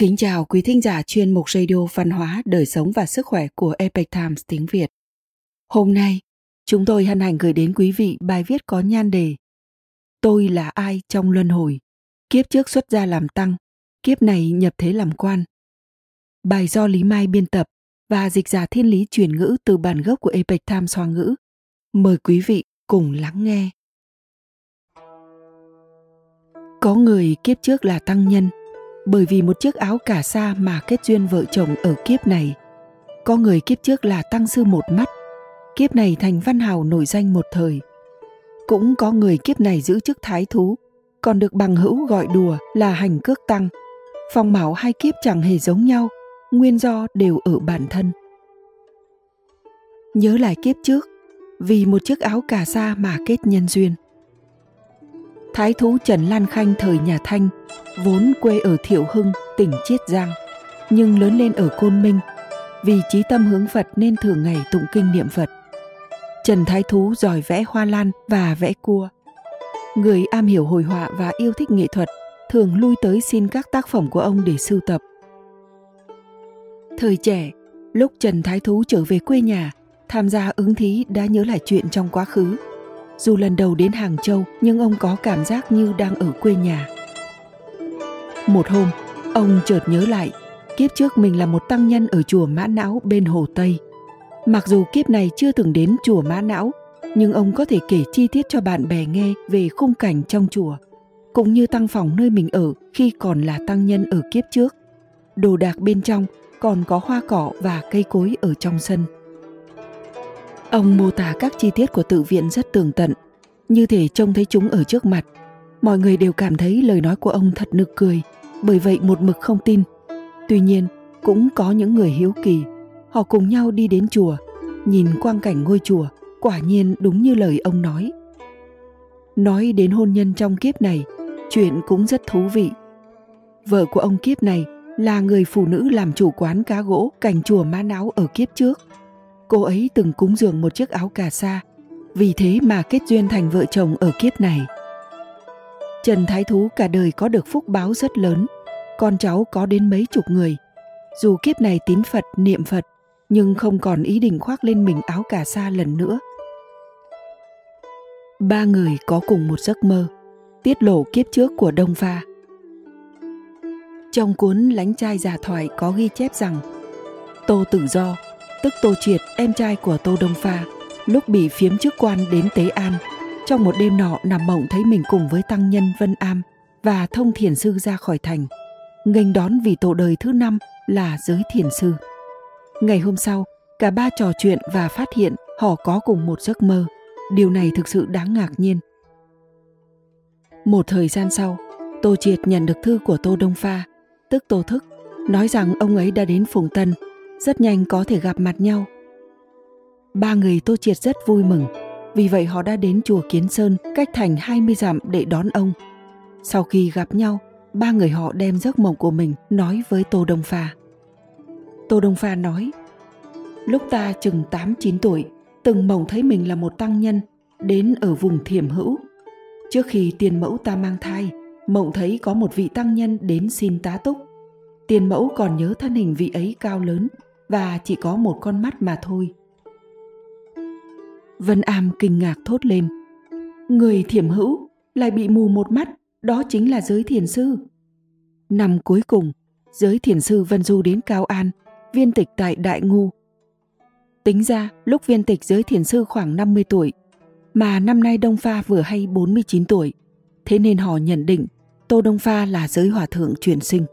Kính chào quý thính giả chuyên mục radio văn hóa, đời sống và sức khỏe của Epoch Times tiếng Việt. Hôm nay, chúng tôi hân hạnh gửi đến quý vị bài viết có nhan đề Tôi là ai trong luân hồi? Kiếp trước xuất gia làm tăng, kiếp này nhập thế làm quan. Bài do Lý Mai biên tập và dịch giả thiên lý chuyển ngữ từ bản gốc của Epoch Times Hoa ngữ. Mời quý vị cùng lắng nghe. Có người kiếp trước là tăng nhân, bởi vì một chiếc áo cà sa mà kết duyên vợ chồng ở kiếp này. Có người kiếp trước là tăng sư một mắt, kiếp này thành văn hào nổi danh một thời. Cũng có người kiếp này giữ chức thái thú, còn được bằng hữu gọi đùa là hành cước tăng. Phong mạo hai kiếp chẳng hề giống nhau, nguyên do đều ở bản thân. Nhớ lại kiếp trước, vì một chiếc áo cà sa mà kết nhân duyên. Thái thú Trần Lan Khanh thời nhà Thanh, vốn quê ở Thiệu Hưng, tỉnh Chiết Giang, nhưng lớn lên ở Côn Minh. Vì trí tâm hướng Phật nên thường ngày tụng kinh niệm Phật. Trần Thái Thú giỏi vẽ hoa lan và vẽ cua. Người am hiểu hồi họa và yêu thích nghệ thuật thường lui tới xin các tác phẩm của ông để sưu tập. Thời trẻ, lúc Trần Thái Thú trở về quê nhà, tham gia ứng thí đã nhớ lại chuyện trong quá khứ. Dù lần đầu đến Hàng Châu nhưng ông có cảm giác như đang ở quê nhà. Một hôm, ông chợt nhớ lại, kiếp trước mình là một tăng nhân ở chùa Mã Não bên Hồ Tây. Mặc dù kiếp này chưa từng đến chùa Mã Não, nhưng ông có thể kể chi tiết cho bạn bè nghe về khung cảnh trong chùa, cũng như tăng phòng nơi mình ở khi còn là tăng nhân ở kiếp trước. Đồ đạc bên trong còn có hoa cỏ và cây cối ở trong sân. Ông mô tả các chi tiết của tự viện rất tường tận, như thể trông thấy chúng ở trước mặt. Mọi người đều cảm thấy lời nói của ông thật nực cười, bởi vậy một mực không tin. Tuy nhiên, cũng có những người hiếu kỳ, họ cùng nhau đi đến chùa, nhìn quang cảnh ngôi chùa, quả nhiên đúng như lời ông nói. Nói đến hôn nhân trong kiếp này, chuyện cũng rất thú vị. Vợ của ông kiếp này là người phụ nữ làm chủ quán cá gỗ cảnh chùa Mã Não ở kiếp trước. Cô ấy từng cúng dường một chiếc áo cà sa, vì thế mà kết duyên thành vợ chồng ở kiếp này. Trần Thái Thú cả đời có được phúc báo rất lớn, con cháu có đến mấy chục người. Dù kiếp này tín Phật, niệm Phật, nhưng không còn ý định khoác lên mình áo cà sa lần nữa. Ba người có cùng một giấc mơ, tiết lộ kiếp trước của Đông Pha. Trong cuốn Lánh trai giả thoại có ghi chép rằng Tô Tử Do, tức Tô Triệt, em trai của Tô Đông Pha, lúc bị phiếm chức quan đến Tế An – trong một đêm nọ nằm mộng thấy mình cùng với tăng nhân Vân Am và thông thiền sư ra khỏi thành, nghênh đón vì tổ đời thứ năm là giới thiền sư. Ngày hôm sau, cả ba trò chuyện và phát hiện họ có cùng một giấc mơ. Điều này thực sự đáng ngạc nhiên. Một thời gian sau, Tô Triệt nhận được thư của Tô Đông Pha, tức Tô Thức, nói rằng ông ấy đã đến Phùng Tân, rất nhanh có thể gặp mặt nhau. Ba người Tô Triệt rất vui mừng, vì vậy họ đã đến chùa Kiến Sơn cách thành 20 dặm để đón ông. Sau khi gặp nhau, ba người họ đem giấc mộng của mình nói với Tô Đông Pha. Tô Đông Pha nói, lúc ta chừng 8-9 tuổi, từng mộng thấy mình là một tăng nhân đến ở vùng thiểm hữu. Trước khi tiền mẫu ta mang thai, mộng thấy có một vị tăng nhân đến xin tá túc. Tiền mẫu còn nhớ thân hình vị ấy cao lớn và chỉ có một con mắt mà thôi. Vân Am kinh ngạc thốt lên. Người thiểm hữu lại bị mù một mắt, đó chính là giới thiền sư. Năm cuối cùng, giới thiền sư Vân Du đến Cao An, viên tịch tại Đại Ngu. Tính ra, lúc viên tịch giới thiền sư khoảng 50 tuổi, mà năm nay Đông Pha vừa hay 49 tuổi, thế nên họ nhận định Tô Đông Pha là giới hòa thượng chuyển sinh.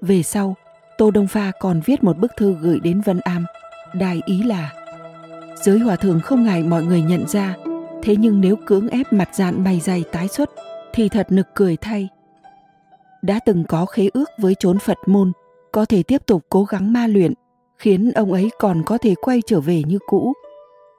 Về sau, Tô Đông Pha còn viết một bức thư gửi đến Vân Am, đài ý là Giới hòa thượng không ngại mọi người nhận ra, thế nhưng nếu cưỡng ép mặt dạn bày dày tái xuất thì thật nực cười thay. Đã từng có khế ước với chốn Phật môn, có thể tiếp tục cố gắng ma luyện, khiến ông ấy còn có thể quay trở về như cũ.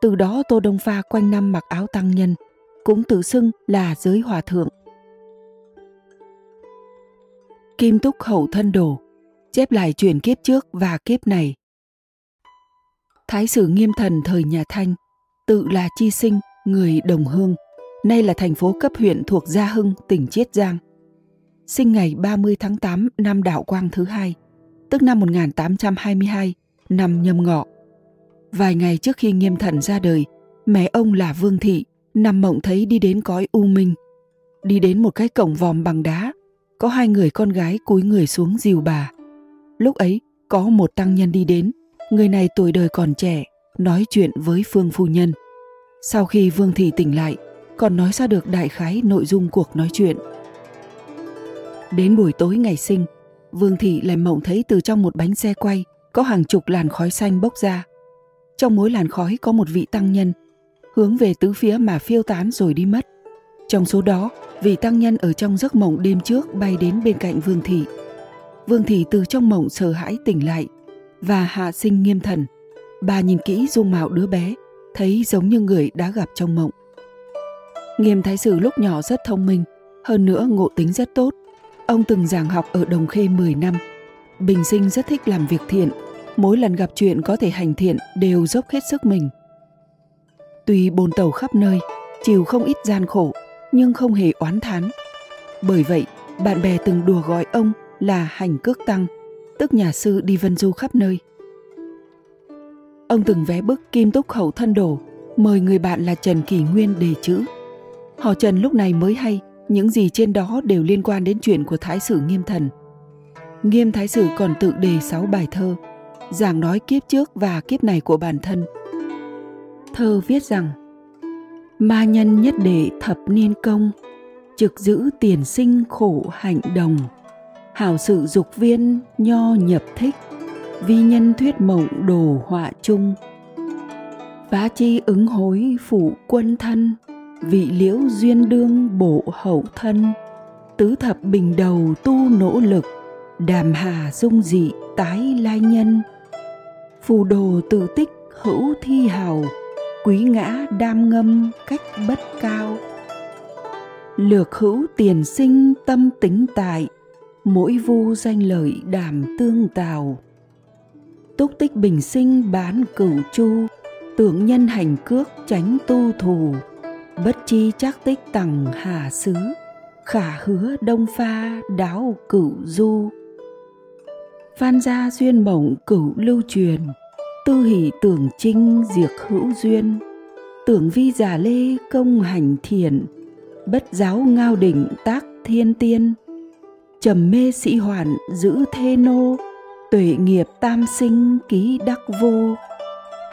Từ đó Tô Đông Pha quanh năm mặc áo tăng nhân, cũng tự xưng là giới hòa thượng. Kim Túc Hậu Thân Đồ chép lại chuyện kiếp trước và kiếp này Thái sử Nghiêm Thần thời nhà Thanh, tự là chi sinh, người đồng hương, nay là thành phố cấp huyện thuộc Gia Hưng, tỉnh Chiết Giang. sinh ngày 30 tháng 8 năm đạo quang thứ hai, tức năm 1822, năm nhâm ngọ. Vài ngày trước khi nghiêm thần ra đời, mẹ ông là Vương Thị nằm mộng thấy đi đến cõi u minh. Đi đến một cái cổng vòm bằng đá, có hai người con gái cúi người xuống dìu bà. Lúc ấy, có một tăng nhân đi đến, người này tuổi đời còn trẻ, nói chuyện với Phương Phu Nhân. Sau khi Vương Thị tỉnh lại, còn nói ra được đại khái nội dung cuộc nói chuyện. Đến buổi tối ngày sinh, Vương Thị lại mộng thấy từ trong một bánh xe quay có hàng chục làn khói xanh bốc ra. Trong mỗi làn khói có một vị tăng nhân, hướng về tứ phía mà phiêu tán rồi đi mất. Trong số đó, vị tăng nhân ở trong giấc mộng đêm trước bay đến bên cạnh Vương Thị. Vương Thị từ trong mộng sợ hãi tỉnh lại và hạ sinh nghiêm thần. Bà nhìn kỹ dung mạo đứa bé, thấy giống như người đã gặp trong mộng. Nghiêm Thái Sử lúc nhỏ rất thông minh, hơn nữa ngộ tính rất tốt. Ông từng giảng học ở Đồng Khê 10 năm. Bình sinh rất thích làm việc thiện, mỗi lần gặp chuyện có thể hành thiện đều dốc hết sức mình. Tuy bồn tàu khắp nơi, chịu không ít gian khổ, nhưng không hề oán thán. Bởi vậy, bạn bè từng đùa gọi ông là hành cước tăng, tức nhà sư đi vân du khắp nơi. Ông từng vé bức kim túc khẩu thân đồ, mời người bạn là Trần Kỳ Nguyên đề chữ. Họ Trần lúc này mới hay những gì trên đó đều liên quan đến chuyện của Thái sử Nghiêm Thần. Nghiêm Thái sử còn tự đề sáu bài thơ, giảng nói kiếp trước và kiếp này của bản thân. Thơ viết rằng Ma nhân nhất đệ thập niên công, trực giữ tiền sinh khổ hạnh đồng, hảo sự dục viên nho nhập thích, vi nhân thuyết mộng đồ họa chung. vá chi ứng hối phụ quân thân, vị liễu duyên đương bộ hậu thân. Tứ thập bình đầu tu nỗ lực đàm hà dung dị tái lai nhân. Phù đồ tự tích hữu thi hào quý ngã đam ngâm cách bất cao. Lược hữu tiền sinh tâm tính tại mỗi vu danh lợi đàm tương tào. Túc tích bình sinh bán cửu chu tưởng nhân hành cước tránh tu thù. Bất chi chắc tích tằng hà xứ khả hứa đông pha đáo cửu du. Phan gia duyên mộng cửu lưu truyền, tư hỷ tưởng trinh diệt hữu duyên. Tưởng vi giả lê công hành thiền bất giáo ngao đỉnh tác thiên tiên trầm mê sĩ hoàn giữ thê nô, tuệ nghiệp tam sinh ký đắc vô.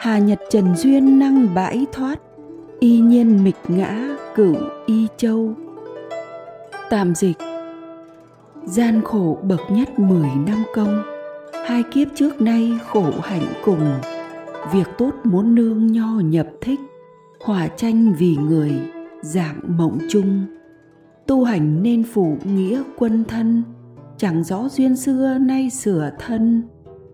Hà nhật trần duyên năng bãi thoát, y nhiên mịch ngã cửu y châu. Tạm dịch. Gian khổ bậc nhất mười năm công, hai kiếp trước nay khổ hạnh cùng. Việc tốt muốn nương nho nhập thích hòa tranh vì người dạng mộng chung tu hành nên phụ nghĩa quân thân, chẳng rõ duyên xưa nay sửa thân.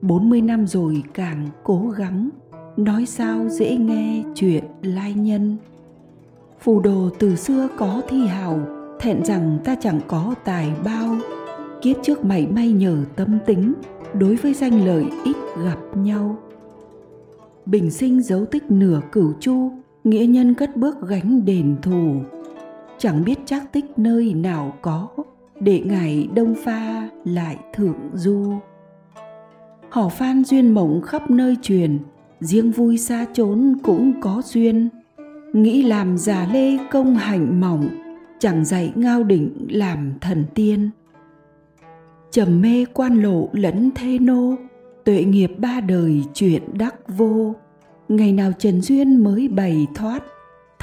Bốn mươi năm rồi càng cố gắng, nói sao dễ nghe chuyện lai nhân. Phù đồ từ xưa có thi hào, thẹn rằng ta chẳng có tài bao. Kiếp trước mảy may nhờ tâm tính, đối với danh lợi ít gặp nhau. Bình sinh dấu tích nửa cửu chu, nghĩa nhân cất bước gánh đền thù chẳng biết chắc tích nơi nào có, để ngài đông pha lại thượng du. Họ phan duyên mộng khắp nơi truyền, riêng vui xa trốn cũng có duyên. Nghĩ làm già lê công hạnh mỏng, chẳng dạy ngao đỉnh làm thần tiên. Trầm mê quan lộ lẫn thê nô, tuệ nghiệp ba đời chuyện đắc vô. Ngày nào trần duyên mới bày thoát